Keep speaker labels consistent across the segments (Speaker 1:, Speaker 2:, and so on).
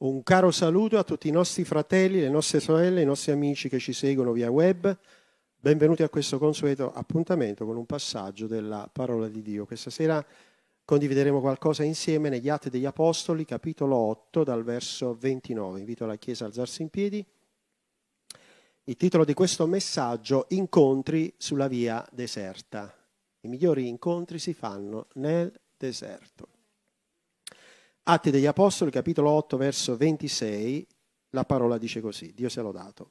Speaker 1: Un caro saluto a tutti i nostri fratelli, le nostre sorelle, i nostri amici che ci seguono via web. Benvenuti a questo consueto appuntamento con un passaggio della parola di Dio. Questa sera condivideremo qualcosa insieme negli Atti degli Apostoli, capitolo 8, dal verso 29. Invito la Chiesa a alzarsi in piedi. Il titolo di questo messaggio, Incontri sulla via deserta. I migliori incontri si fanno nel deserto. Atti degli Apostoli, capitolo 8, verso 26, la parola dice così, Dio sia lodato.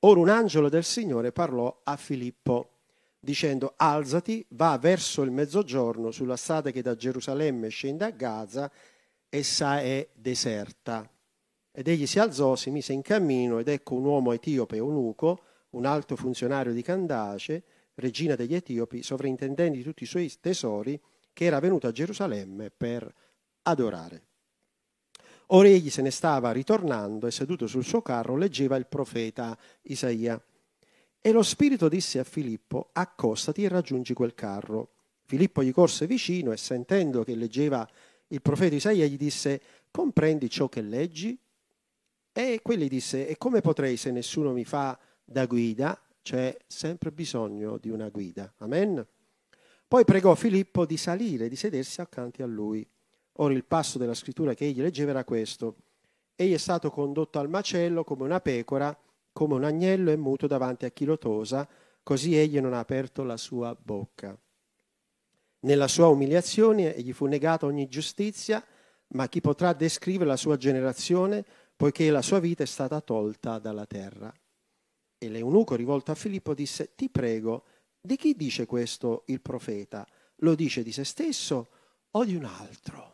Speaker 1: Ora un angelo del Signore parlò a Filippo, dicendo, alzati, va verso il mezzogiorno sulla strada che da Gerusalemme scende a Gaza, essa è deserta. Ed egli si alzò, si mise in cammino, ed ecco un uomo etiope eunuco, un alto funzionario di Candace, regina degli Etiopi, sovrintendente di tutti i suoi tesori, che era venuto a Gerusalemme per adorare. Ora egli se ne stava ritornando e seduto sul suo carro leggeva il profeta Isaia. E lo spirito disse a Filippo, accostati e raggiungi quel carro. Filippo gli corse vicino e sentendo che leggeva il profeta Isaia gli disse, comprendi ciò che leggi? E quelli disse, e come potrei se nessuno mi fa da guida? C'è sempre bisogno di una guida. Amen. Poi pregò Filippo di salire, di sedersi accanto a lui. Ora il passo della scrittura che egli leggeva era questo. Egli è stato condotto al macello come una pecora, come un agnello e muto davanti a chi lo tosa, così egli non ha aperto la sua bocca. Nella sua umiliazione egli fu negato ogni giustizia, ma chi potrà descrivere la sua generazione, poiché la sua vita è stata tolta dalla terra? E l'eunuco rivolto a Filippo disse, ti prego, di chi dice questo il profeta? Lo dice di se stesso o di un altro?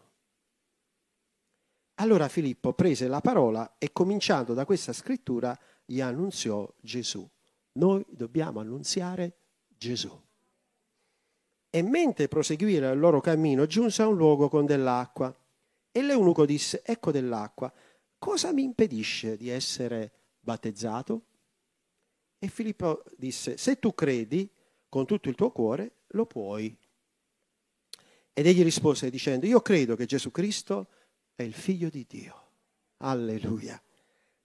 Speaker 1: Allora Filippo prese la parola e cominciando da questa scrittura gli annunziò Gesù. Noi dobbiamo annunziare Gesù. E mentre proseguirono il loro cammino, giunse a un luogo con dell'acqua. E l'eunuco disse, ecco dell'acqua, cosa mi impedisce di essere battezzato? E Filippo disse, se tu credi con tutto il tuo cuore, lo puoi. Ed egli rispose dicendo, io credo che Gesù Cristo è il figlio di Dio. Alleluia.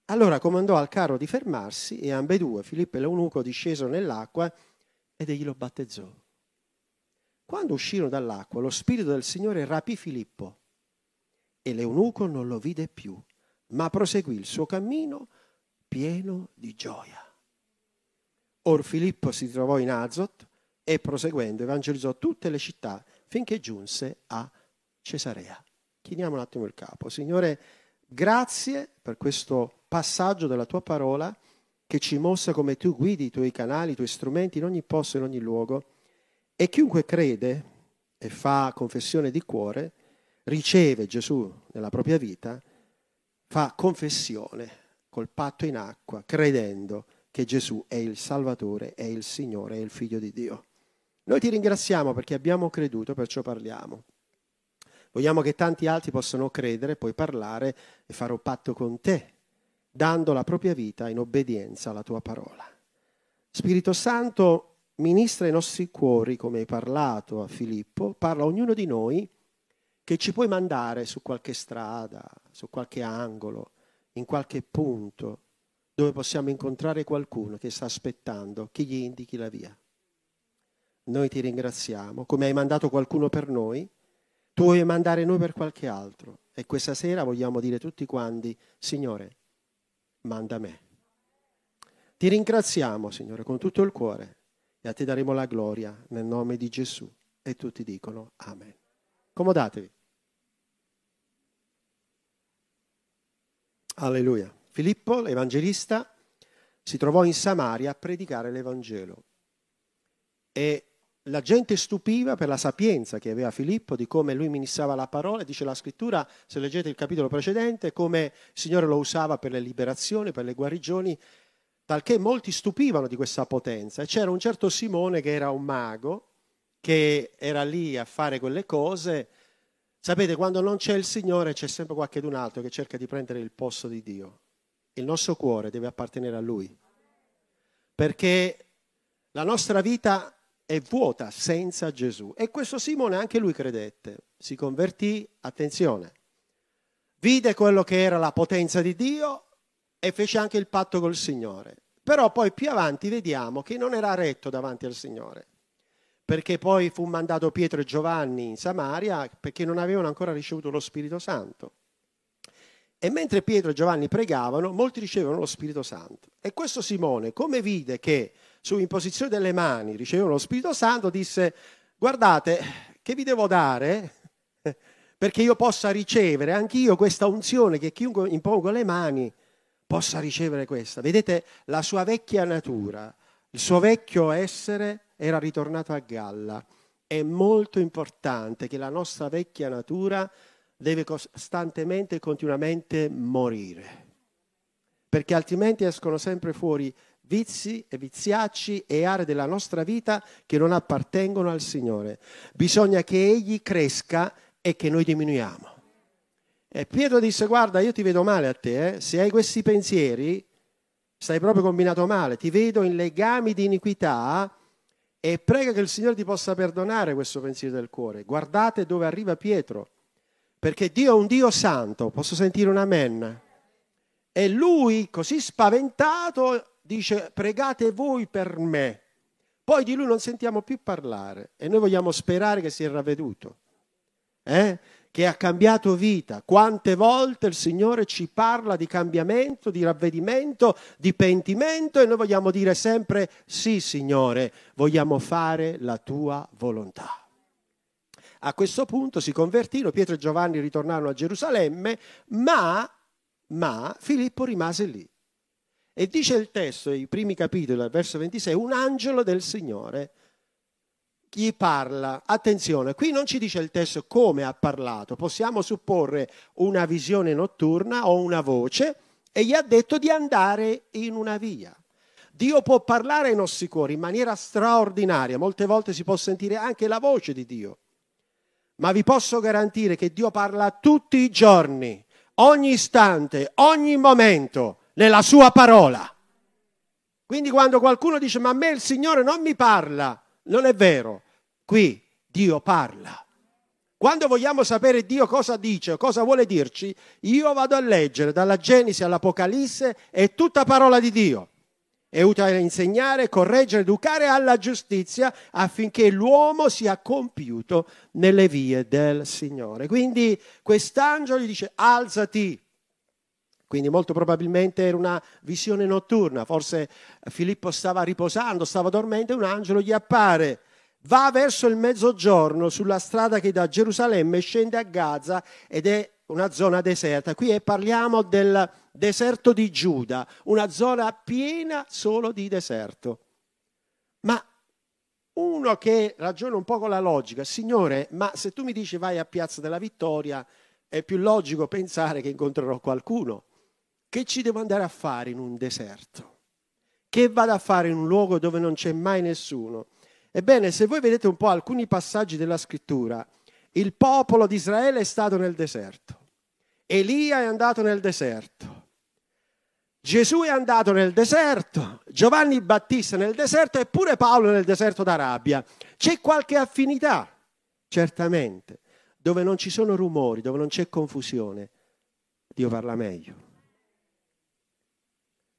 Speaker 1: Allora comandò al carro di fermarsi e ambedue, Filippo e l'eunuco, discesero nell'acqua ed egli lo battezzò. Quando uscirono dall'acqua, lo Spirito del Signore rapì Filippo e l'eunuco non lo vide più, ma proseguì il suo cammino pieno di gioia. Or Filippo si trovò in Azot e proseguendo evangelizzò tutte le città finché giunse a Cesarea. Chiniamo un attimo il capo. Signore, grazie per questo passaggio della tua parola che ci mostra come tu guidi i tuoi canali, i tuoi strumenti in ogni posto, in ogni luogo. E chiunque crede e fa confessione di cuore, riceve Gesù nella propria vita, fa confessione col patto in acqua, credendo che Gesù è il Salvatore, è il Signore, è il Figlio di Dio. Noi ti ringraziamo perché abbiamo creduto, perciò parliamo. Vogliamo che tanti altri possano credere, poi parlare e fare un patto con te, dando la propria vita in obbedienza alla tua parola. Spirito Santo, ministra i nostri cuori, come hai parlato a Filippo, parla a ognuno di noi che ci puoi mandare su qualche strada, su qualche angolo, in qualche punto, dove possiamo incontrare qualcuno che sta aspettando che gli indichi la via. Noi ti ringraziamo, come hai mandato qualcuno per noi, tu vuoi mandare noi per qualche altro. E questa sera vogliamo dire tutti quanti, Signore, manda me. Ti ringraziamo, Signore, con tutto il cuore e a te daremo la gloria nel nome di Gesù. E tutti dicono Amen. Comodatevi. Alleluia. Filippo, l'evangelista, si trovò in Samaria a predicare l'Evangelo. E la gente stupiva per la sapienza che aveva Filippo di come lui ministrava la parola, dice la scrittura, se leggete il capitolo precedente, come il Signore lo usava per le liberazioni, per le guarigioni, talché molti stupivano di questa potenza. E c'era un certo Simone che era un mago, che era lì a fare quelle cose. Sapete, quando non c'è il Signore c'è sempre qualcun altro che cerca di prendere il posto di Dio. Il nostro cuore deve appartenere a Lui. Perché la nostra vita è vuota senza Gesù. E questo Simone anche lui credette, si convertì, attenzione, vide quello che era la potenza di Dio e fece anche il patto col Signore. Però poi più avanti vediamo che non era retto davanti al Signore, perché poi fu mandato Pietro e Giovanni in Samaria perché non avevano ancora ricevuto lo Spirito Santo. E mentre Pietro e Giovanni pregavano, molti ricevevano lo Spirito Santo. E questo Simone, come vide che su imposizione delle mani ricevevano lo Spirito Santo, disse, guardate, che vi devo dare? Perché io possa ricevere anch'io questa unzione, che chiunque impongo le mani possa ricevere questa. Vedete, la sua vecchia natura, il suo vecchio essere era ritornato a galla. È molto importante che la nostra vecchia natura deve costantemente e continuamente morire, perché altrimenti escono sempre fuori vizi e viziacci e aree della nostra vita che non appartengono al Signore. Bisogna che Egli cresca e che noi diminuiamo. E Pietro disse, guarda, io ti vedo male a te, eh? se hai questi pensieri, stai proprio combinato male, ti vedo in legami di iniquità e prega che il Signore ti possa perdonare questo pensiero del cuore. Guardate dove arriva Pietro perché Dio è un Dio santo, posso sentire un amen. E lui, così spaventato, dice pregate voi per me. Poi di lui non sentiamo più parlare e noi vogliamo sperare che sia ravveduto, eh? che ha cambiato vita. Quante volte il Signore ci parla di cambiamento, di ravvedimento, di pentimento e noi vogliamo dire sempre sì Signore, vogliamo fare la tua volontà. A questo punto si convertirono, Pietro e Giovanni ritornarono a Gerusalemme, ma, ma Filippo rimase lì. E dice il testo, i primi capitoli, al verso 26, un angelo del Signore gli parla. Attenzione, qui non ci dice il testo come ha parlato, possiamo supporre una visione notturna o una voce e gli ha detto di andare in una via. Dio può parlare ai nostri cuori in maniera straordinaria, molte volte si può sentire anche la voce di Dio ma vi posso garantire che Dio parla tutti i giorni, ogni istante, ogni momento, nella sua parola. Quindi quando qualcuno dice ma a me il Signore non mi parla, non è vero, qui Dio parla. Quando vogliamo sapere Dio cosa dice o cosa vuole dirci, io vado a leggere dalla Genesi all'Apocalisse, è tutta parola di Dio è utile a insegnare, correggere, educare alla giustizia affinché l'uomo sia compiuto nelle vie del Signore. Quindi quest'angelo gli dice alzati. Quindi molto probabilmente era una visione notturna, forse Filippo stava riposando, stava dormendo e un angelo gli appare. Va verso il mezzogiorno sulla strada che da Gerusalemme scende a Gaza ed è una zona deserta. Qui parliamo del deserto di Giuda, una zona piena solo di deserto. Ma uno che ragiona un po' con la logica, Signore, ma se tu mi dici vai a Piazza della Vittoria, è più logico pensare che incontrerò qualcuno. Che ci devo andare a fare in un deserto? Che vado a fare in un luogo dove non c'è mai nessuno? Ebbene, se voi vedete un po' alcuni passaggi della scrittura, il popolo di Israele è stato nel deserto. Elia è andato nel deserto. Gesù è andato nel deserto, Giovanni Battista nel deserto e pure Paolo nel deserto d'Arabia. C'è qualche affinità, certamente. Dove non ci sono rumori, dove non c'è confusione, Dio parla meglio.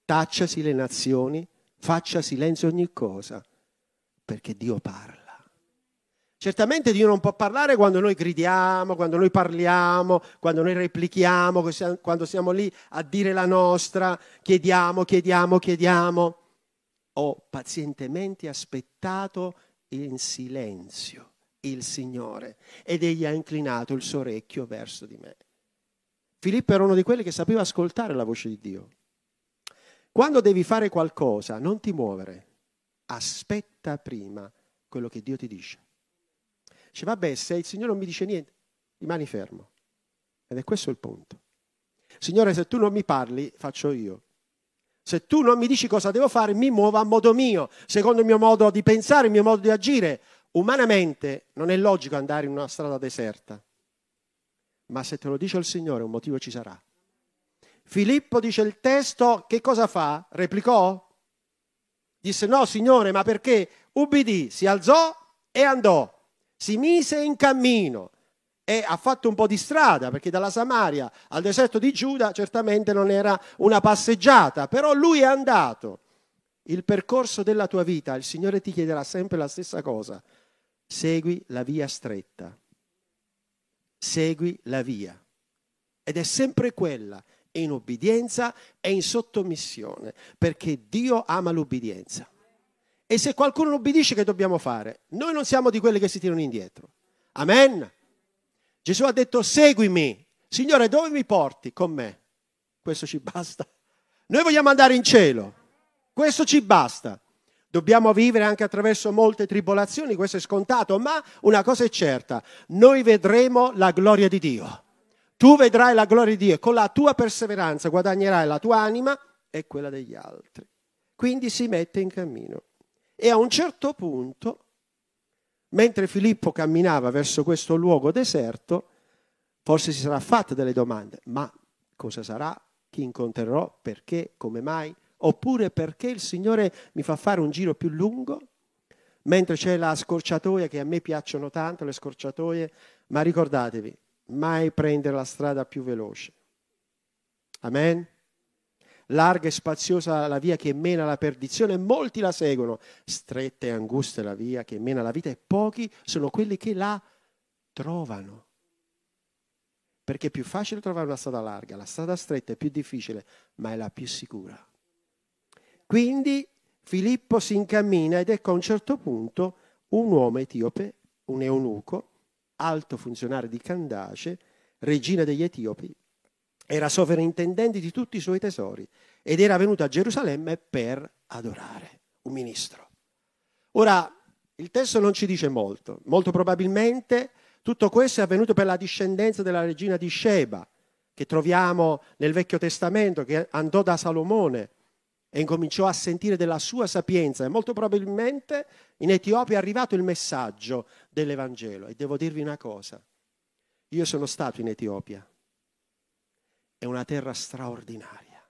Speaker 1: Tacciasi le nazioni, faccia silenzio ogni cosa, perché Dio parla. Certamente Dio non può parlare quando noi gridiamo, quando noi parliamo, quando noi replichiamo, quando siamo lì a dire la nostra, chiediamo, chiediamo, chiediamo. Ho pazientemente aspettato in silenzio il Signore ed egli ha inclinato il suo orecchio verso di me. Filippo era uno di quelli che sapeva ascoltare la voce di Dio. Quando devi fare qualcosa, non ti muovere, aspetta prima quello che Dio ti dice. Dice, vabbè, se il Signore non mi dice niente, rimani fermo. Ed è questo il punto. Signore, se tu non mi parli, faccio io. Se tu non mi dici cosa devo fare, mi muovo a modo mio, secondo il mio modo di pensare, il mio modo di agire. Umanamente non è logico andare in una strada deserta, ma se te lo dice il Signore un motivo ci sarà. Filippo dice il testo, che cosa fa? Replicò? Disse no, Signore, ma perché? Ubbidì, si alzò e andò si mise in cammino e ha fatto un po' di strada perché dalla Samaria al deserto di Giuda certamente non era una passeggiata, però lui è andato. Il percorso della tua vita, il Signore ti chiederà sempre la stessa cosa. Segui la via stretta. Segui la via. Ed è sempre quella, in obbedienza e in sottomissione, perché Dio ama l'obbedienza. E se qualcuno non obbedisce, che dobbiamo fare? Noi non siamo di quelli che si tirano indietro. Amen. Gesù ha detto seguimi. Signore, dove mi porti? Con me. Questo ci basta. Noi vogliamo andare in cielo. Questo ci basta. Dobbiamo vivere anche attraverso molte tribolazioni, questo è scontato, ma una cosa è certa, noi vedremo la gloria di Dio. Tu vedrai la gloria di Dio e con la tua perseveranza guadagnerai la tua anima e quella degli altri. Quindi si mette in cammino. E a un certo punto Mentre Filippo camminava verso questo luogo deserto, forse si sarà fatta delle domande, ma cosa sarà? Chi incontrerò? Perché? Come mai? Oppure perché il Signore mi fa fare un giro più lungo? Mentre c'è la scorciatoia, che a me piacciono tanto le scorciatoie, ma ricordatevi, mai prendere la strada più veloce. Amen? larga e spaziosa la via che mena alla perdizione, molti la seguono, stretta e angusta la via che mena alla vita e pochi sono quelli che la trovano. Perché è più facile trovare una strada larga, la strada stretta è più difficile, ma è la più sicura. Quindi Filippo si incammina ed ecco a un certo punto un uomo etiope, un eunuco, alto funzionario di Candace, regina degli Etiopi, era sovrintendente di tutti i suoi tesori ed era venuto a Gerusalemme per adorare un ministro. Ora, il testo non ci dice molto, molto probabilmente tutto questo è avvenuto per la discendenza della regina di Sheba, che troviamo nel Vecchio Testamento, che andò da Salomone e incominciò a sentire della sua sapienza e molto probabilmente in Etiopia è arrivato il messaggio dell'Evangelo. E devo dirvi una cosa, io sono stato in Etiopia è una terra straordinaria.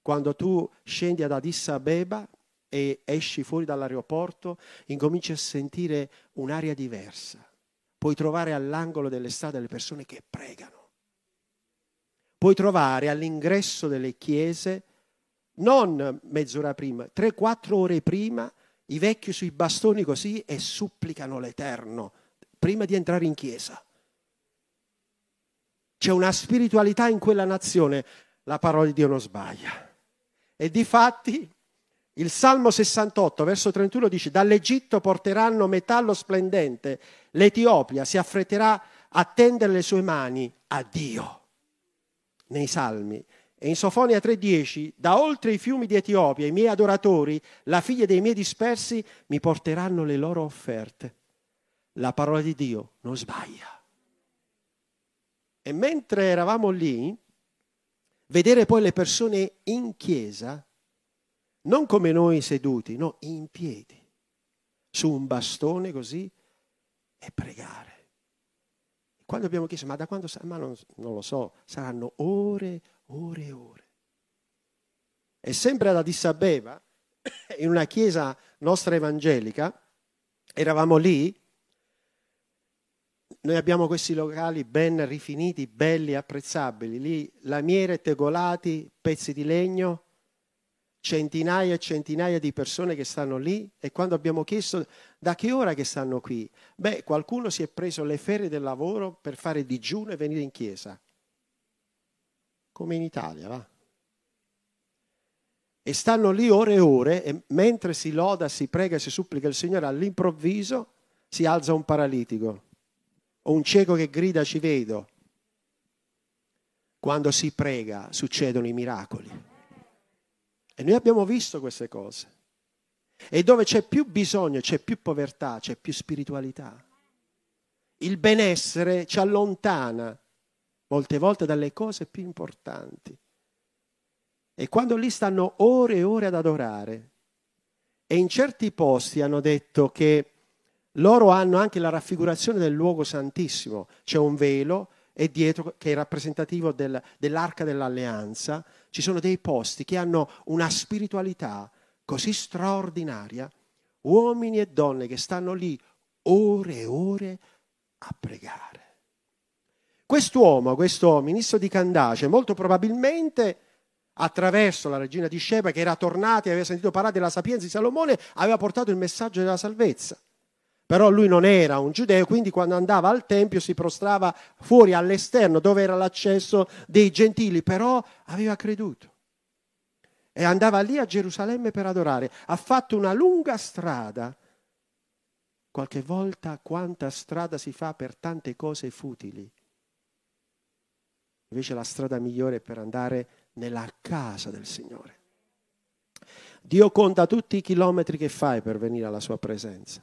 Speaker 1: Quando tu scendi ad Addis Abeba e esci fuori dall'aeroporto, incominci a sentire un'aria diversa. Puoi trovare all'angolo delle strade le persone che pregano. Puoi trovare all'ingresso delle chiese, non mezz'ora prima, tre, quattro ore prima, i vecchi sui bastoni così e supplicano l'Eterno prima di entrare in chiesa. C'è una spiritualità in quella nazione, la parola di Dio non sbaglia. E di fatti il Salmo 68, verso 31 dice, dall'Egitto porteranno metallo splendente, l'Etiopia si affretterà a tendere le sue mani a Dio. Nei Salmi. E in Sofonia 3:10, da oltre i fiumi di Etiopia, i miei adoratori, la figlia dei miei dispersi, mi porteranno le loro offerte. La parola di Dio non sbaglia. E mentre eravamo lì, vedere poi le persone in chiesa, non come noi seduti, no, in piedi, su un bastone così, e pregare. Quando abbiamo chiesto, ma da quando, ma non, non lo so, saranno ore, ore e ore. E sempre ad Addis Abeba, in una chiesa nostra evangelica, eravamo lì noi abbiamo questi locali ben rifiniti, belli, apprezzabili, lì lamiere tegolati, pezzi di legno, centinaia e centinaia di persone che stanno lì. E quando abbiamo chiesto da che ora che stanno qui, beh, qualcuno si è preso le ferie del lavoro per fare digiuno e venire in chiesa, come in Italia, va? E stanno lì ore e ore e mentre si loda, si prega, si supplica il Signore, all'improvviso si alza un paralitico o un cieco che grida ci vedo. Quando si prega succedono i miracoli. E noi abbiamo visto queste cose. E dove c'è più bisogno, c'è più povertà, c'è più spiritualità. Il benessere ci allontana molte volte dalle cose più importanti. E quando lì stanno ore e ore ad adorare, e in certi posti hanno detto che loro hanno anche la raffigurazione del luogo santissimo, c'è un velo e dietro che è rappresentativo del, dell'arca dell'alleanza, ci sono dei posti che hanno una spiritualità così straordinaria, uomini e donne che stanno lì ore e ore a pregare. Quest'uomo, questo ministro di Candace, molto probabilmente attraverso la regina di Sheba che era tornata e aveva sentito parlare della sapienza di Salomone, aveva portato il messaggio della salvezza. Però lui non era un giudeo, quindi quando andava al Tempio si prostrava fuori all'esterno dove era l'accesso dei gentili, però aveva creduto. E andava lì a Gerusalemme per adorare. Ha fatto una lunga strada. Qualche volta quanta strada si fa per tante cose futili. Invece la strada migliore è per andare nella casa del Signore. Dio conta tutti i chilometri che fai per venire alla sua presenza.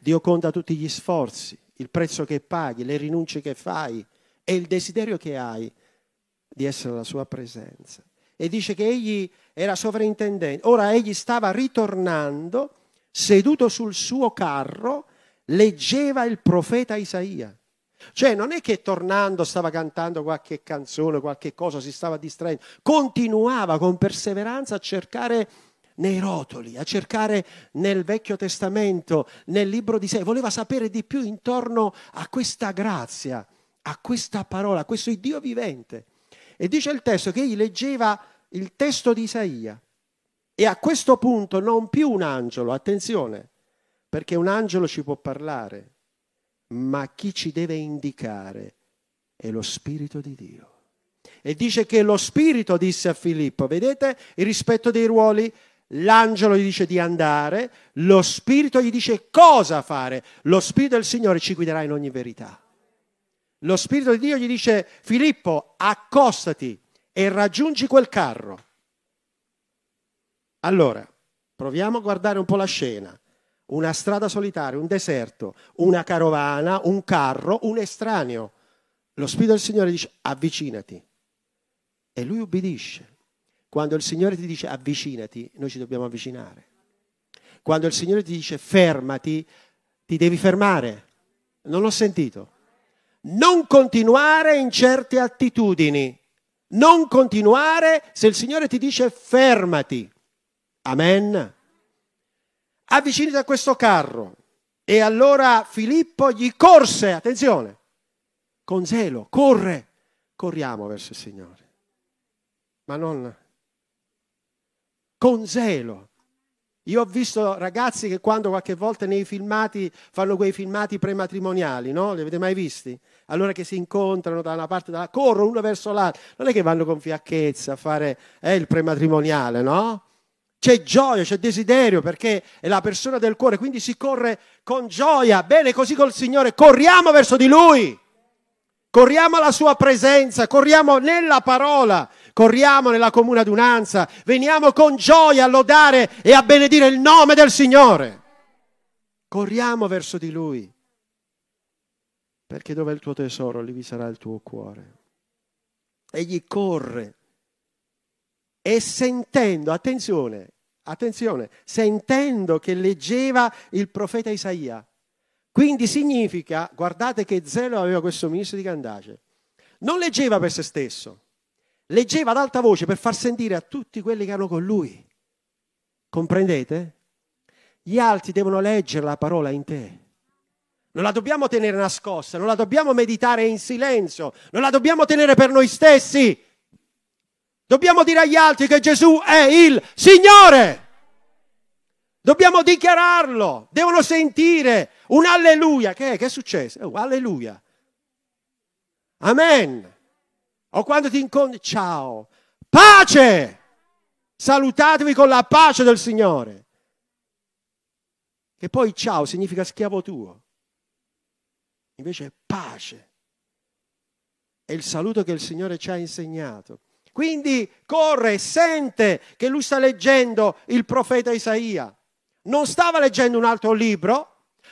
Speaker 1: Dio conta tutti gli sforzi, il prezzo che paghi, le rinunce che fai e il desiderio che hai di essere alla sua presenza. E dice che egli era sovrintendente. Ora egli stava ritornando, seduto sul suo carro, leggeva il profeta Isaia. Cioè non è che tornando stava cantando qualche canzone, qualche cosa, si stava distraendo, continuava con perseveranza a cercare nei rotoli, a cercare nel Vecchio Testamento, nel libro di sé, voleva sapere di più intorno a questa grazia, a questa parola, a questo Dio vivente. E dice il testo che egli leggeva il testo di Isaia. E a questo punto non più un angelo, attenzione, perché un angelo ci può parlare, ma chi ci deve indicare è lo Spirito di Dio. E dice che lo Spirito disse a Filippo, vedete il rispetto dei ruoli? L'angelo gli dice di andare, lo Spirito gli dice cosa fare. Lo Spirito del Signore ci guiderà in ogni verità. Lo Spirito di Dio gli dice, Filippo, accostati e raggiungi quel carro. Allora, proviamo a guardare un po' la scena. Una strada solitaria, un deserto, una carovana, un carro, un estraneo. Lo Spirito del Signore dice avvicinati. E lui ubbidisce. Quando il Signore ti dice avvicinati, noi ci dobbiamo avvicinare. Quando il Signore ti dice fermati, ti devi fermare. Non l'ho sentito. Non continuare in certe attitudini. Non continuare se il Signore ti dice fermati. Amen. Avvicinati a questo carro. E allora Filippo gli corse, attenzione, con zelo, corre. Corriamo verso il Signore. Ma non con zelo. Io ho visto ragazzi che quando qualche volta nei filmati fanno quei filmati prematrimoniali, no? Li avete mai visti? Allora che si incontrano da una parte e dall'altra, corrono uno verso l'altro. Non è che vanno con fiacchezza a fare eh, il prematrimoniale, no? C'è gioia, c'è desiderio perché è la persona del cuore, quindi si corre con gioia. Bene, così col Signore, corriamo verso di Lui. Corriamo alla sua presenza, corriamo nella parola, corriamo nella comune adunanza, veniamo con gioia a lodare e a benedire il nome del Signore. Corriamo verso di Lui, perché dove è il tuo tesoro, lì vi sarà il tuo cuore. Egli corre e sentendo, attenzione, attenzione, sentendo che leggeva il profeta Isaia, quindi significa, guardate che zelo aveva questo ministro di Candace, non leggeva per se stesso, leggeva ad alta voce per far sentire a tutti quelli che erano con lui. Comprendete? Gli altri devono leggere la parola in te. Non la dobbiamo tenere nascosta, non la dobbiamo meditare in silenzio, non la dobbiamo tenere per noi stessi. Dobbiamo dire agli altri che Gesù è il Signore. Dobbiamo dichiararlo, devono sentire un alleluia. Che è? Che è successo? Oh, alleluia. Amen. O quando ti incontri, ciao, pace. Salutatevi con la pace del Signore. Che poi ciao significa schiavo tuo. Invece pace. È il saluto che il Signore ci ha insegnato. Quindi corre, sente che lui sta leggendo il profeta Isaia non stava leggendo un altro libro,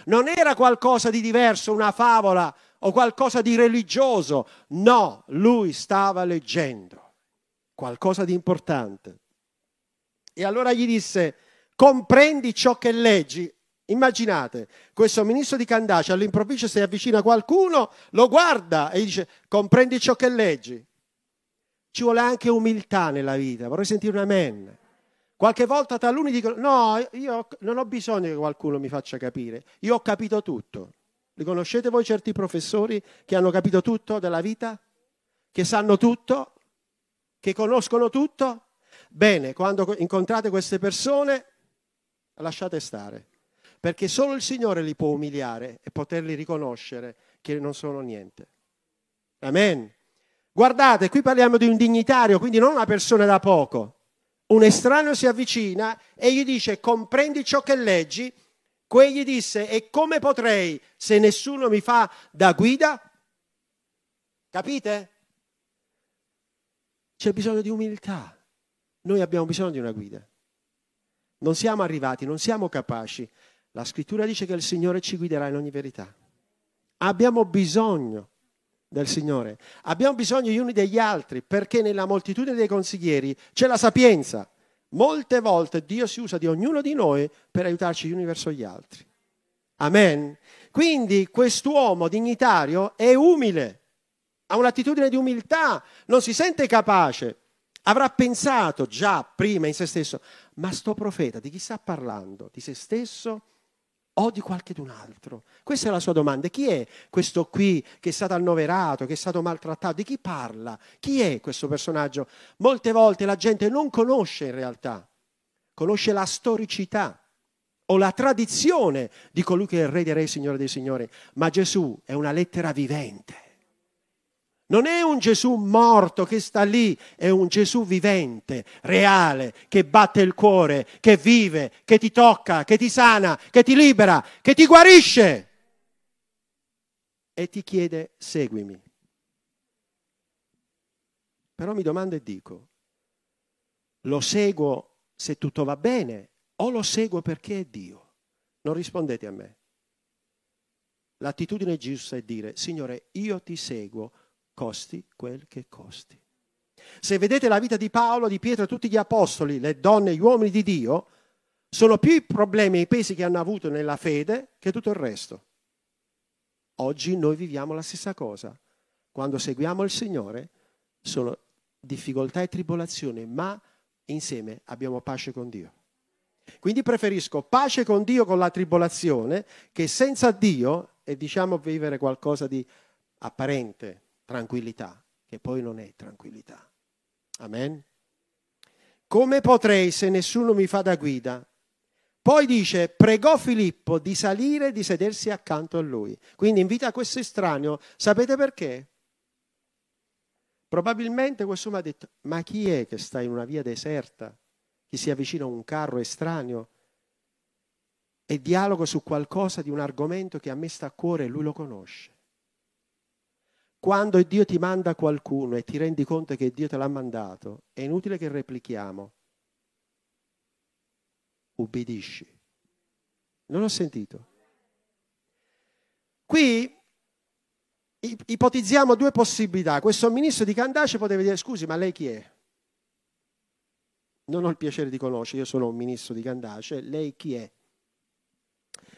Speaker 1: non era qualcosa di diverso, una favola o qualcosa di religioso, no, lui stava leggendo qualcosa di importante. E allora gli disse, comprendi ciò che leggi? Immaginate, questo ministro di Candace all'improvviso si avvicina a qualcuno, lo guarda e gli dice, comprendi ciò che leggi? Ci vuole anche umiltà nella vita, vorrei sentire un amen. Qualche volta taluni dicono, no, io non ho bisogno che qualcuno mi faccia capire, io ho capito tutto. Li conoscete voi certi professori che hanno capito tutto della vita? Che sanno tutto? Che conoscono tutto? Bene, quando incontrate queste persone, lasciate stare, perché solo il Signore li può umiliare e poterli riconoscere che non sono niente. Amen. Guardate, qui parliamo di un dignitario, quindi non una persona da poco. Un estraneo si avvicina e gli dice comprendi ciò che leggi? Quegli disse e come potrei se nessuno mi fa da guida? Capite? C'è bisogno di umiltà. Noi abbiamo bisogno di una guida. Non siamo arrivati, non siamo capaci. La scrittura dice che il Signore ci guiderà in ogni verità. Abbiamo bisogno del Signore. Abbiamo bisogno gli uni degli altri perché nella moltitudine dei consiglieri c'è la sapienza. Molte volte Dio si usa di ognuno di noi per aiutarci gli uni verso gli altri. Amen. Quindi quest'uomo dignitario è umile, ha un'attitudine di umiltà, non si sente capace. Avrà pensato già prima in se stesso, ma sto profeta di chi sta parlando? Di se stesso o di qualche d'un altro? Questa è la sua domanda. Chi è questo qui che è stato annoverato, che è stato maltrattato? Di chi parla? Chi è questo personaggio? Molte volte la gente non conosce in realtà, conosce la storicità o la tradizione di colui che è il Re dei Re, Signore dei Signori, ma Gesù è una lettera vivente non è un Gesù morto che sta lì, è un Gesù vivente, reale, che batte il cuore, che vive, che ti tocca, che ti sana, che ti libera, che ti guarisce e ti chiede seguimi. Però mi domando e dico, lo seguo se tutto va bene o lo seguo perché è Dio? Non rispondete a me. L'attitudine giusta è dire, Signore, io ti seguo costi quel che costi. Se vedete la vita di Paolo, di Pietro, tutti gli apostoli, le donne, gli uomini di Dio, sono più i problemi e i pesi che hanno avuto nella fede che tutto il resto. Oggi noi viviamo la stessa cosa. Quando seguiamo il Signore sono difficoltà e tribolazioni, ma insieme abbiamo pace con Dio. Quindi preferisco pace con Dio con la tribolazione che senza Dio e diciamo vivere qualcosa di apparente, tranquillità, che poi non è tranquillità. Amen. Come potrei se nessuno mi fa da guida? Poi dice, pregò Filippo di salire e di sedersi accanto a lui. Quindi invita questo estraneo. Sapete perché? Probabilmente questo uomo ha detto, ma chi è che sta in una via deserta, che si avvicina a un carro estraneo e dialoga su qualcosa di un argomento che a me sta a cuore e lui lo conosce? Quando Dio ti manda qualcuno e ti rendi conto che Dio te l'ha mandato, è inutile che replichiamo. Ubbidisci. Non ho sentito. Qui ipotizziamo due possibilità. Questo ministro di Candace poteva dire, scusi, ma lei chi è? Non ho il piacere di conoscere, io sono un ministro di Candace, lei chi è?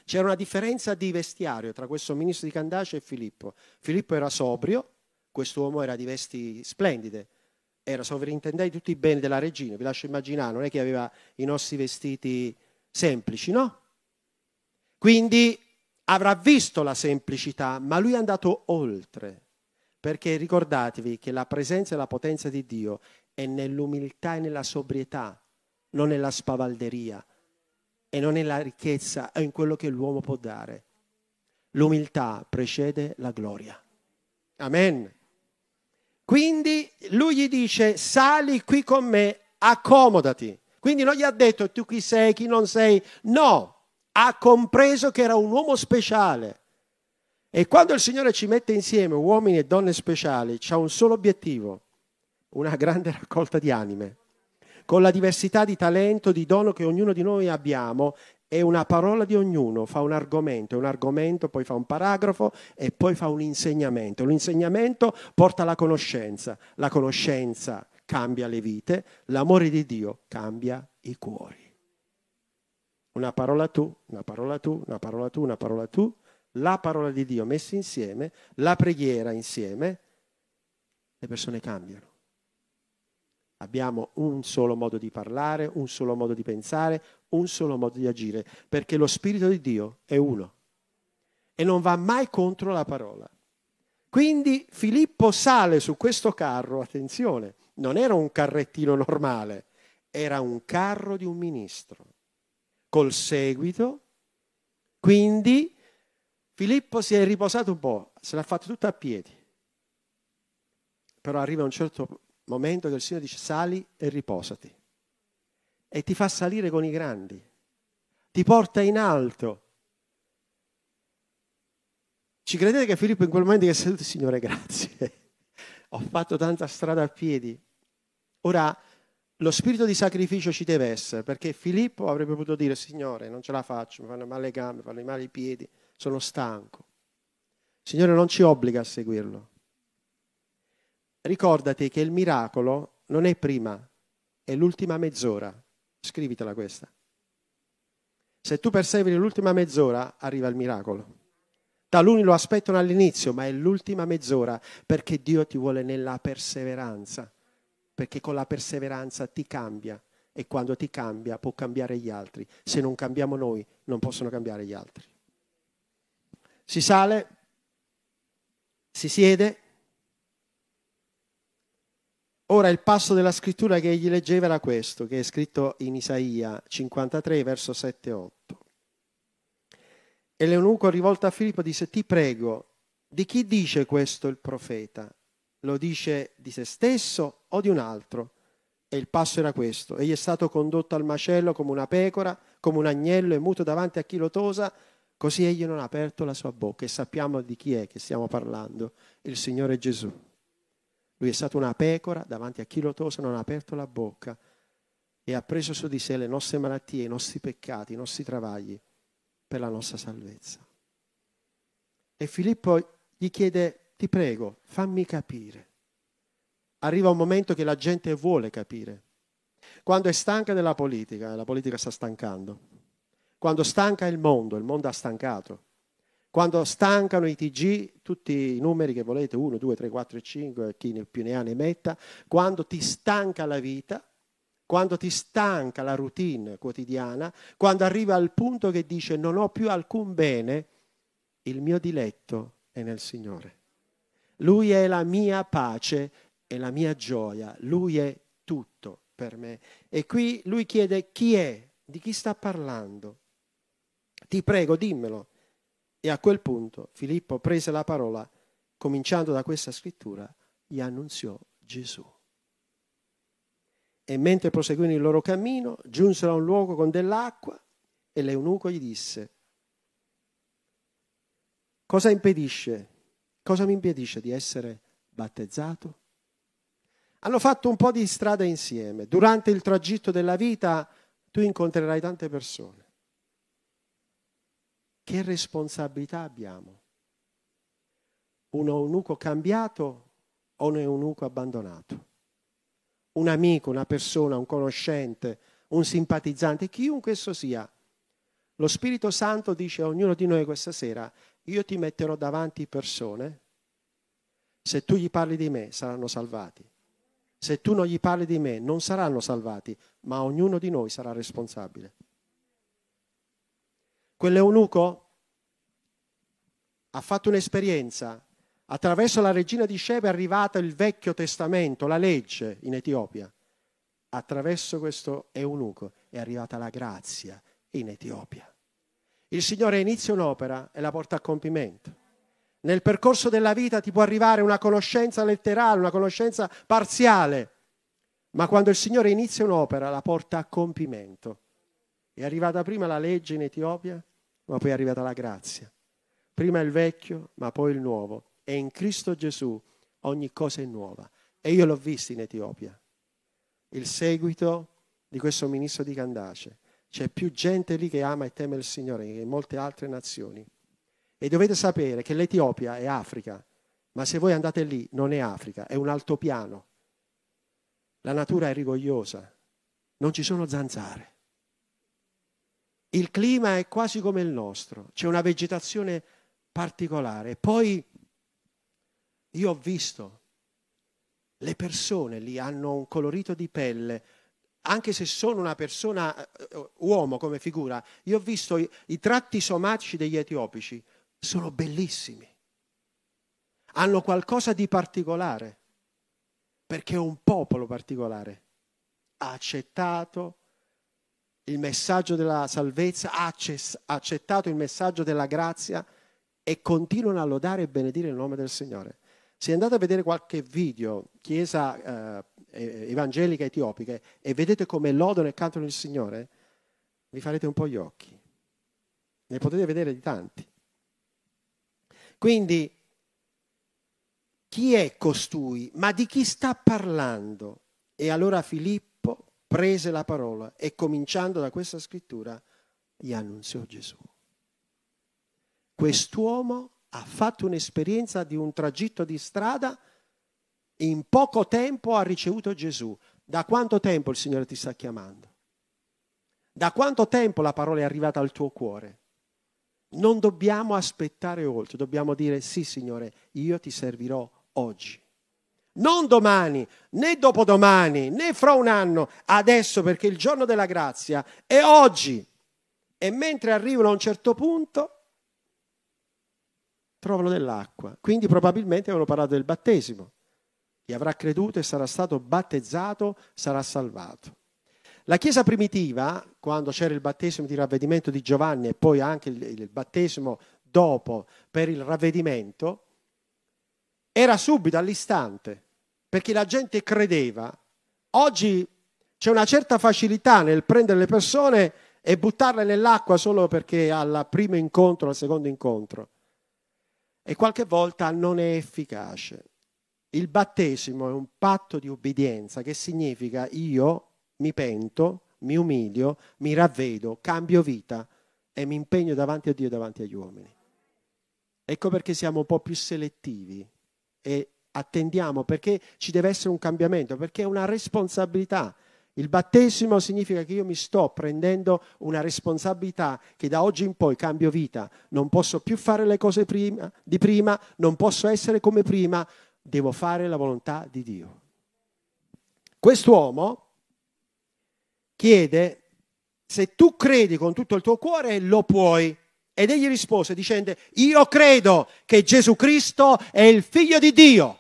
Speaker 1: C'era una differenza di vestiario tra questo ministro di Candace e Filippo. Filippo era sobrio, quest'uomo era di vesti splendide, era sovrintendente di tutti i beni della regina, vi lascio immaginare, non è che aveva i nostri vestiti semplici, no? Quindi avrà visto la semplicità, ma lui è andato oltre, perché ricordatevi che la presenza e la potenza di Dio è nell'umiltà e nella sobrietà, non nella spavalderia, e non nella ricchezza o in quello che l'uomo può dare. L'umiltà precede la gloria. Amen. Quindi lui gli dice, sali qui con me, accomodati. Quindi non gli ha detto tu chi sei, chi non sei. No, ha compreso che era un uomo speciale. E quando il Signore ci mette insieme uomini e donne speciali, c'ha un solo obiettivo, una grande raccolta di anime con la diversità di talento, di dono che ognuno di noi abbiamo, è una parola di ognuno, fa un argomento, un argomento poi fa un paragrafo e poi fa un insegnamento. L'insegnamento porta alla conoscenza, la conoscenza cambia le vite, l'amore di Dio cambia i cuori. Una parola tu, una parola tu, una parola tu, una parola tu, la parola di Dio messa insieme, la preghiera insieme, le persone cambiano. Abbiamo un solo modo di parlare, un solo modo di pensare, un solo modo di agire, perché lo Spirito di Dio è uno. e non va mai contro la parola. Quindi Filippo sale su questo carro, attenzione, non era un carrettino normale, era un carro di un ministro, col seguito. Quindi Filippo si è riposato un po', se l'ha fatto tutto a piedi. Però arriva un certo momento che il Signore dice sali e riposati. E ti fa salire con i grandi, ti porta in alto. Ci credete che Filippo in quel momento che è seduto, Signore, grazie. Ho fatto tanta strada a piedi. Ora, lo spirito di sacrificio ci deve essere, perché Filippo avrebbe potuto dire, Signore, non ce la faccio, mi fanno male le gambe, mi fanno male i piedi, sono stanco. Signore non ci obbliga a seguirlo. Ricordati che il miracolo non è prima, è l'ultima mezz'ora. Scrivitela questa. Se tu perseveri l'ultima mezz'ora, arriva il miracolo. Taluni lo aspettano all'inizio, ma è l'ultima mezz'ora perché Dio ti vuole nella perseveranza, perché con la perseveranza ti cambia e quando ti cambia può cambiare gli altri. Se non cambiamo noi, non possono cambiare gli altri. Si sale, si siede. Ora il passo della scrittura che egli leggeva era questo, che è scritto in Isaia 53, verso 7 e 8. E l'eunuco rivolto a Filippo disse, ti prego, di chi dice questo il profeta? Lo dice di se stesso o di un altro? E il passo era questo, egli è stato condotto al macello come una pecora, come un agnello e muto davanti a chi lo tosa, così egli non ha aperto la sua bocca e sappiamo di chi è che stiamo parlando, il Signore Gesù. Lui è stato una pecora davanti a chi lo tosa, non ha aperto la bocca e ha preso su di sé le nostre malattie, i nostri peccati, i nostri travagli per la nostra salvezza. E Filippo gli chiede, ti prego, fammi capire. Arriva un momento che la gente vuole capire. Quando è stanca della politica, la politica sta stancando. Quando stanca il mondo, il mondo ha stancato. Quando stancano i TG, tutti i numeri che volete, 1, 2, 3, 4 e 5, chi più ne ha ne metta, quando ti stanca la vita, quando ti stanca la routine quotidiana, quando arriva al punto che dice non ho più alcun bene, il mio diletto è nel Signore. Lui è la mia pace e la mia gioia, lui è tutto per me. E qui lui chiede chi è, di chi sta parlando. Ti prego, dimmelo. E a quel punto Filippo prese la parola, cominciando da questa scrittura, gli annunziò Gesù. E mentre proseguivano il loro cammino, giunsero a un luogo con dell'acqua e l'eunuco gli disse, cosa impedisce, cosa mi impedisce di essere battezzato? Hanno fatto un po' di strada insieme. Durante il tragitto della vita tu incontrerai tante persone. Che responsabilità abbiamo? Un eunuco cambiato o un eunuco abbandonato? un amico, una persona, un conoscente, un simpatizzante, chiunque esso sia. Lo Spirito Santo dice a ognuno di noi questa sera, io ti metterò davanti persone, se tu gli parli di me saranno salvati. Se tu non gli parli di me non saranno salvati, ma ognuno di noi sarà responsabile. Quell'eunuco ha fatto un'esperienza Attraverso la regina di Sheba è arrivato il Vecchio Testamento, la legge in Etiopia. Attraverso questo eunuco è arrivata la grazia in Etiopia. Il Signore inizia un'opera e la porta a compimento. Nel percorso della vita ti può arrivare una conoscenza letterale, una conoscenza parziale, ma quando il Signore inizia un'opera la porta a compimento. È arrivata prima la legge in Etiopia, ma poi è arrivata la grazia. Prima il vecchio, ma poi il nuovo e in Cristo Gesù ogni cosa è nuova. E io l'ho visto in Etiopia. Il seguito di questo ministro di Candace. C'è più gente lì che ama e teme il Signore che in molte altre nazioni. E dovete sapere che l'Etiopia è Africa, ma se voi andate lì non è Africa, è un altopiano. La natura è rigogliosa, non ci sono zanzare. Il clima è quasi come il nostro, c'è una vegetazione particolare. Poi io ho visto le persone lì hanno un colorito di pelle, anche se sono una persona, uh, uomo come figura, io ho visto i, i, tratti somatici degli etiopici sono bellissimi. Hanno qualcosa di particolare, perché è un popolo particolare. Accettato il messaggio della salvezza, ha accettato il messaggio della grazia e continuano a lodare e benedire il nome del Signore. Se andate a vedere qualche video, chiesa eh, evangelica etiopica, e vedete come lodano e cantano il Signore, vi farete un po' gli occhi. Ne potete vedere di tanti. Quindi, chi è costui? Ma di chi sta parlando? E allora Filippo prese la parola e cominciando da questa scrittura gli annunziò Gesù. Quest'uomo ha fatto un'esperienza di un tragitto di strada, in poco tempo ha ricevuto Gesù. Da quanto tempo il Signore ti sta chiamando? Da quanto tempo la parola è arrivata al tuo cuore? Non dobbiamo aspettare oltre, dobbiamo dire sì Signore, io ti servirò oggi. Non domani, né dopodomani, né fra un anno, adesso perché il giorno della grazia è oggi. E mentre arrivano a un certo punto, trovano dell'acqua. Quindi probabilmente avevano parlato del battesimo. Chi avrà creduto e sarà stato battezzato sarà salvato. La Chiesa primitiva, quando c'era il battesimo di ravvedimento di Giovanni e poi anche il, il battesimo dopo per il ravvedimento, era subito, all'istante, perché la gente credeva. Oggi c'è una certa facilità nel prendere le persone e buttarle nell'acqua solo perché al primo incontro, al secondo incontro e qualche volta non è efficace. Il battesimo è un patto di obbedienza che significa io mi pento, mi umilio, mi ravvedo, cambio vita e mi impegno davanti a Dio e davanti agli uomini. Ecco perché siamo un po' più selettivi e attendiamo perché ci deve essere un cambiamento, perché è una responsabilità. Il battesimo significa che io mi sto prendendo una responsabilità che da oggi in poi cambio vita. Non posso più fare le cose prima, di prima, non posso essere come prima, devo fare la volontà di Dio. Quest'uomo chiede se tu credi con tutto il tuo cuore lo puoi. Ed egli rispose dicendo, io credo che Gesù Cristo è il figlio di Dio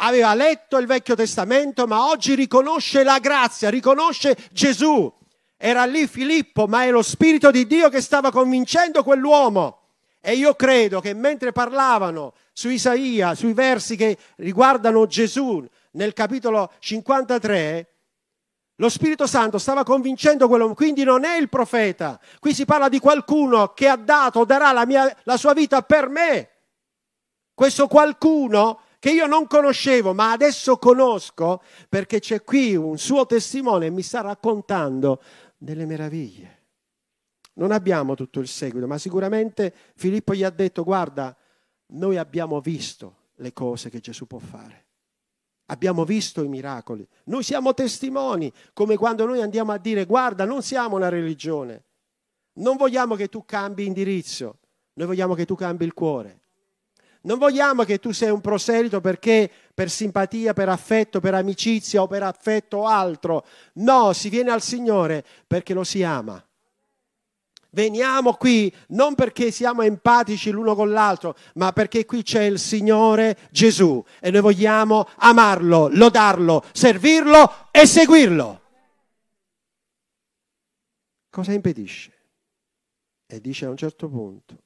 Speaker 1: aveva letto il Vecchio Testamento, ma oggi riconosce la grazia, riconosce Gesù. Era lì Filippo, ma è lo Spirito di Dio che stava convincendo quell'uomo. E io credo che mentre parlavano su Isaia, sui versi che riguardano Gesù nel capitolo 53, lo Spirito Santo stava convincendo quell'uomo, quindi non è il profeta, qui si parla di qualcuno che ha dato, darà la, mia, la sua vita per me. Questo qualcuno che io non conoscevo, ma adesso conosco perché c'è qui un suo testimone e mi sta raccontando delle meraviglie. Non abbiamo tutto il seguito, ma sicuramente Filippo gli ha detto, guarda, noi abbiamo visto le cose che Gesù può fare. Abbiamo visto i miracoli. Noi siamo testimoni, come quando noi andiamo a dire, guarda, non siamo una religione. Non vogliamo che tu cambi indirizzo, noi vogliamo che tu cambi il cuore. Non vogliamo che tu sei un proselito perché per simpatia, per affetto, per amicizia o per affetto o altro. No, si viene al Signore perché lo si ama. Veniamo qui non perché siamo empatici l'uno con l'altro, ma perché qui c'è il Signore Gesù e noi vogliamo amarlo, lodarlo, servirlo e seguirlo. Cosa impedisce? E dice a un certo punto,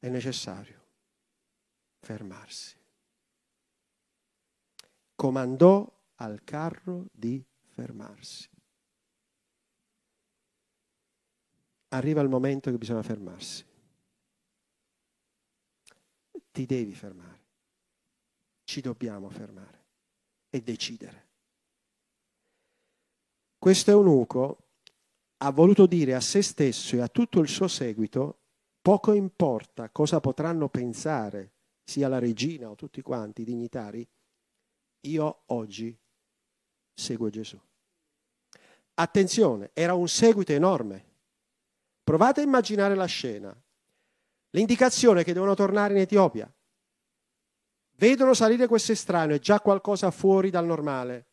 Speaker 1: è necessario fermarsi. Comandò al carro di fermarsi. Arriva il momento che bisogna fermarsi. Ti devi fermare. Ci dobbiamo fermare e decidere. Questo eunuco ha voluto dire a se stesso e a tutto il suo seguito Poco importa cosa potranno pensare sia la regina o tutti quanti i dignitari, io oggi seguo Gesù. Attenzione, era un seguito enorme. Provate a immaginare la scena. L'indicazione che devono tornare in Etiopia. Vedono salire questo estraneo, è già qualcosa fuori dal normale.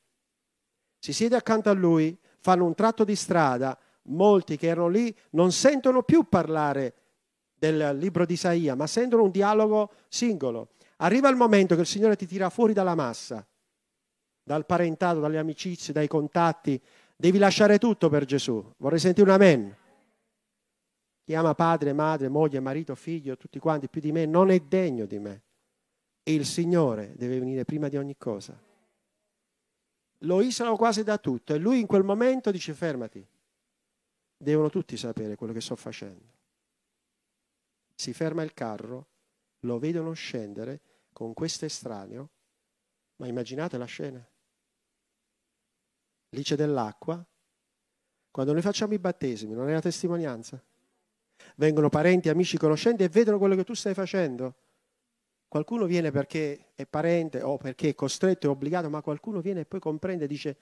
Speaker 1: Si siede accanto a lui, fanno un tratto di strada, molti che erano lì non sentono più parlare del libro di Isaia, ma sentono un dialogo singolo. Arriva il momento che il Signore ti tira fuori dalla massa, dal parentato, dalle amicizie, dai contatti. Devi lasciare tutto per Gesù. Vorrei sentire un amen. Chi ama padre, madre, moglie, marito, figlio, tutti quanti più di me, non è degno di me. E il Signore deve venire prima di ogni cosa. Lo isolano quasi da tutto e lui in quel momento dice fermati. Devono tutti sapere quello che sto facendo. Si ferma il carro, lo vedono scendere con questo estraneo, ma immaginate la scena. Lì c'è dell'acqua. Quando noi facciamo i battesimi, non è la testimonianza? Vengono parenti, amici, conoscenti e vedono quello che tu stai facendo. Qualcuno viene perché è parente o perché è costretto, è obbligato, ma qualcuno viene e poi comprende e dice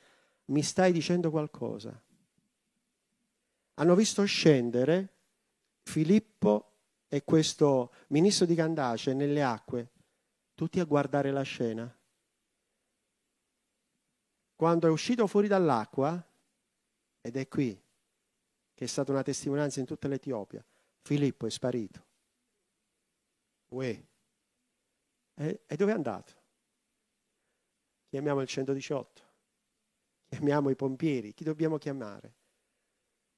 Speaker 1: mi stai dicendo qualcosa. Hanno visto scendere Filippo e questo ministro di Candace nelle acque, tutti a guardare la scena. Quando è uscito fuori dall'acqua, ed è qui che è stata una testimonianza in tutta l'Etiopia, Filippo è sparito. Uè. E, e dove è andato? Chiamiamo il 118. Chiamiamo i pompieri. Chi dobbiamo chiamare?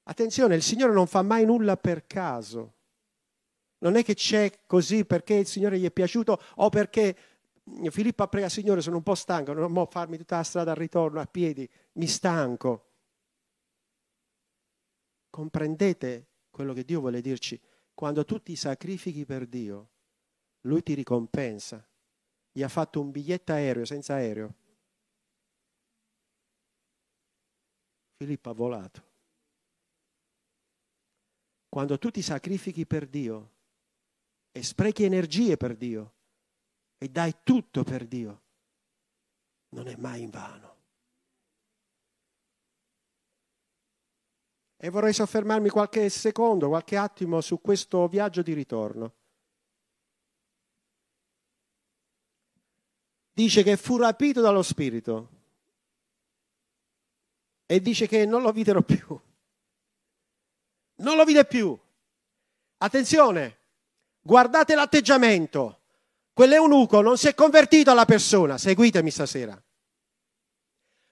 Speaker 1: Attenzione, il Signore non fa mai nulla per caso. Non è che c'è così perché il Signore gli è piaciuto o perché Filippo ha pregato, Signore, sono un po' stanco, non può farmi tutta la strada al ritorno a piedi, mi stanco. Comprendete quello che Dio vuole dirci, quando tu ti sacrifichi per Dio, Lui ti ricompensa. Gli ha fatto un biglietto aereo senza aereo. Filippo ha volato. Quando tu ti sacrifichi per Dio e sprechi energie per Dio e dai tutto per Dio, non è mai in vano. E vorrei soffermarmi qualche secondo, qualche attimo su questo viaggio di ritorno. Dice che fu rapito dallo Spirito e dice che non lo videro più. Non lo vide più. Attenzione, guardate l'atteggiamento. Quell'eunuco non si è convertito alla persona, seguitemi stasera.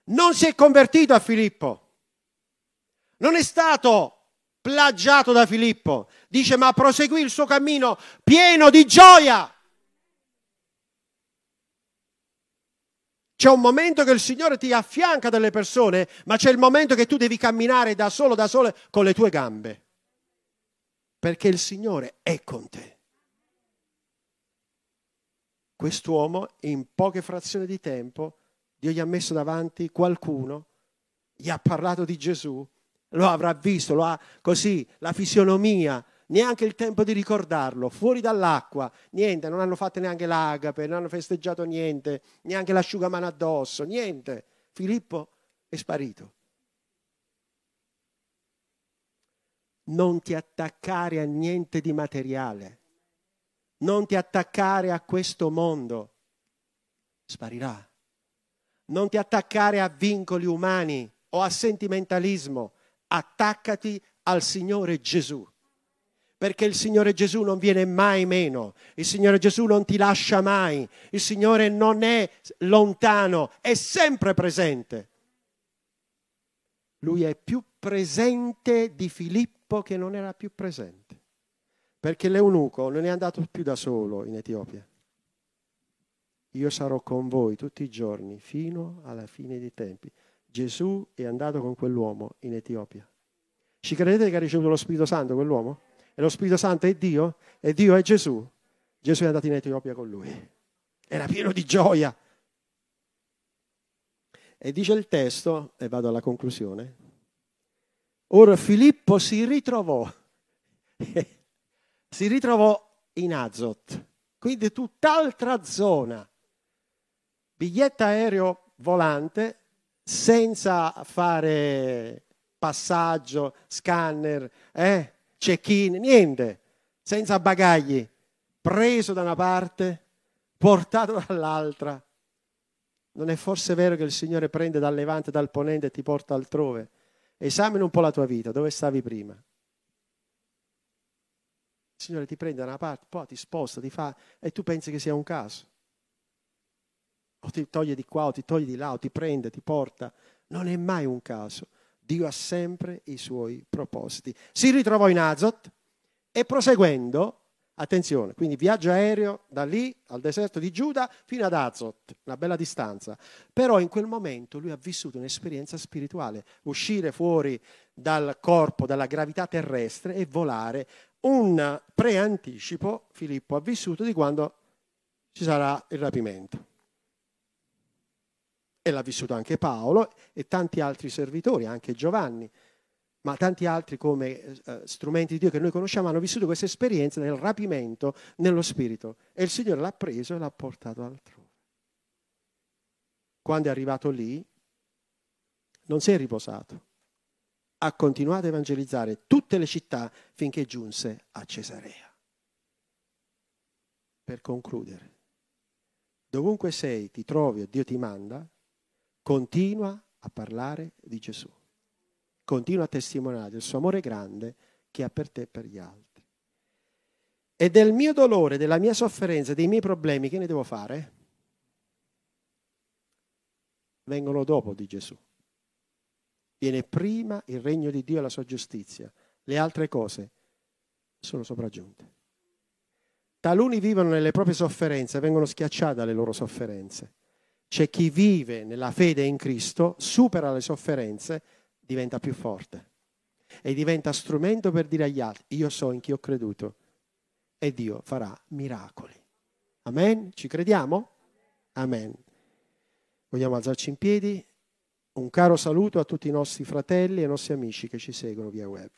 Speaker 1: Non si è convertito a Filippo non è stato plagiato da Filippo. Dice, ma proseguì il suo cammino pieno di gioia. C'è un momento che il Signore ti affianca delle persone, ma c'è il momento che tu devi camminare da solo, da sole, con le tue gambe. Perché il Signore è con te. Quest'uomo, in poche frazioni di tempo, Dio gli ha messo davanti qualcuno, gli ha parlato di Gesù lo avrà visto, lo ha così, la fisionomia, neanche il tempo di ricordarlo, fuori dall'acqua, niente, non hanno fatto neanche l'agape, non hanno festeggiato niente, neanche l'asciugamano addosso, niente. Filippo è sparito. Non ti attaccare a niente di materiale, non ti attaccare a questo mondo, sparirà. Non ti attaccare a vincoli umani o a sentimentalismo, attaccati al Signore Gesù. Perché il Signore Gesù non viene mai meno, il Signore Gesù non ti lascia mai, il Signore non è lontano, è sempre presente. Lui è più presente di Filippo che non era più presente, perché l'eunuco non è andato più da solo in Etiopia. Io sarò con voi tutti i giorni fino alla fine dei tempi. Gesù è andato con quell'uomo in Etiopia. Ci credete che ha ricevuto lo Spirito Santo quell'uomo? E lo Spirito Santo è Dio? E Dio è Gesù? Gesù è andato in Etiopia con lui. Era pieno di gioia. E dice il testo, e vado alla conclusione, ora Filippo si ritrovò, si ritrovò in Azot, quindi tutt'altra zona, biglietto aereo volante, senza fare passaggio, scanner, eh, check-in, niente, senza bagagli, preso da una parte, portato dall'altra. Non è forse vero che il Signore prende dal levante, dal ponente e ti porta altrove? Esamina un po' la tua vita, dove stavi prima? Il Signore ti prende da una parte, poi ti sposta, ti fa e tu pensi che sia un caso. O ti toglie di qua o ti toglie di là, o ti prende, ti porta. Non è mai un caso. Dio ha sempre i suoi propositi. Si ritrovò in Azot e proseguendo Attenzione, quindi viaggio aereo da lì al deserto di Giuda fino ad Azot, una bella distanza. Però in quel momento lui ha vissuto un'esperienza spirituale, uscire fuori dal corpo, dalla gravità terrestre e volare. Un preanticipo Filippo ha vissuto di quando ci sarà il rapimento. E l'ha vissuto anche Paolo e tanti altri servitori, anche Giovanni ma tanti altri come eh, strumenti di Dio che noi conosciamo hanno vissuto questa esperienza del rapimento nello spirito e il Signore l'ha preso e l'ha portato altrove. Quando è arrivato lì, non si è riposato, ha continuato a evangelizzare tutte le città finché giunse a Cesarea. Per concludere, dovunque sei, ti trovi o Dio ti manda, continua a parlare di Gesù continua a testimoniare del suo amore grande che ha per te e per gli altri. E del mio dolore, della mia sofferenza, dei miei problemi, che ne devo fare? Vengono dopo di Gesù. Viene prima il regno di Dio e la sua giustizia. Le altre cose sono sopraggiunte. Taluni vivono nelle proprie sofferenze, vengono schiacciati dalle loro sofferenze. C'è chi vive nella fede in Cristo, supera le sofferenze diventa più forte e diventa strumento per dire agli altri, io so in chi ho creduto e Dio farà miracoli. Amen? Ci crediamo? Amen. Vogliamo alzarci in piedi? Un caro saluto a tutti i nostri fratelli e i nostri amici che ci seguono via web.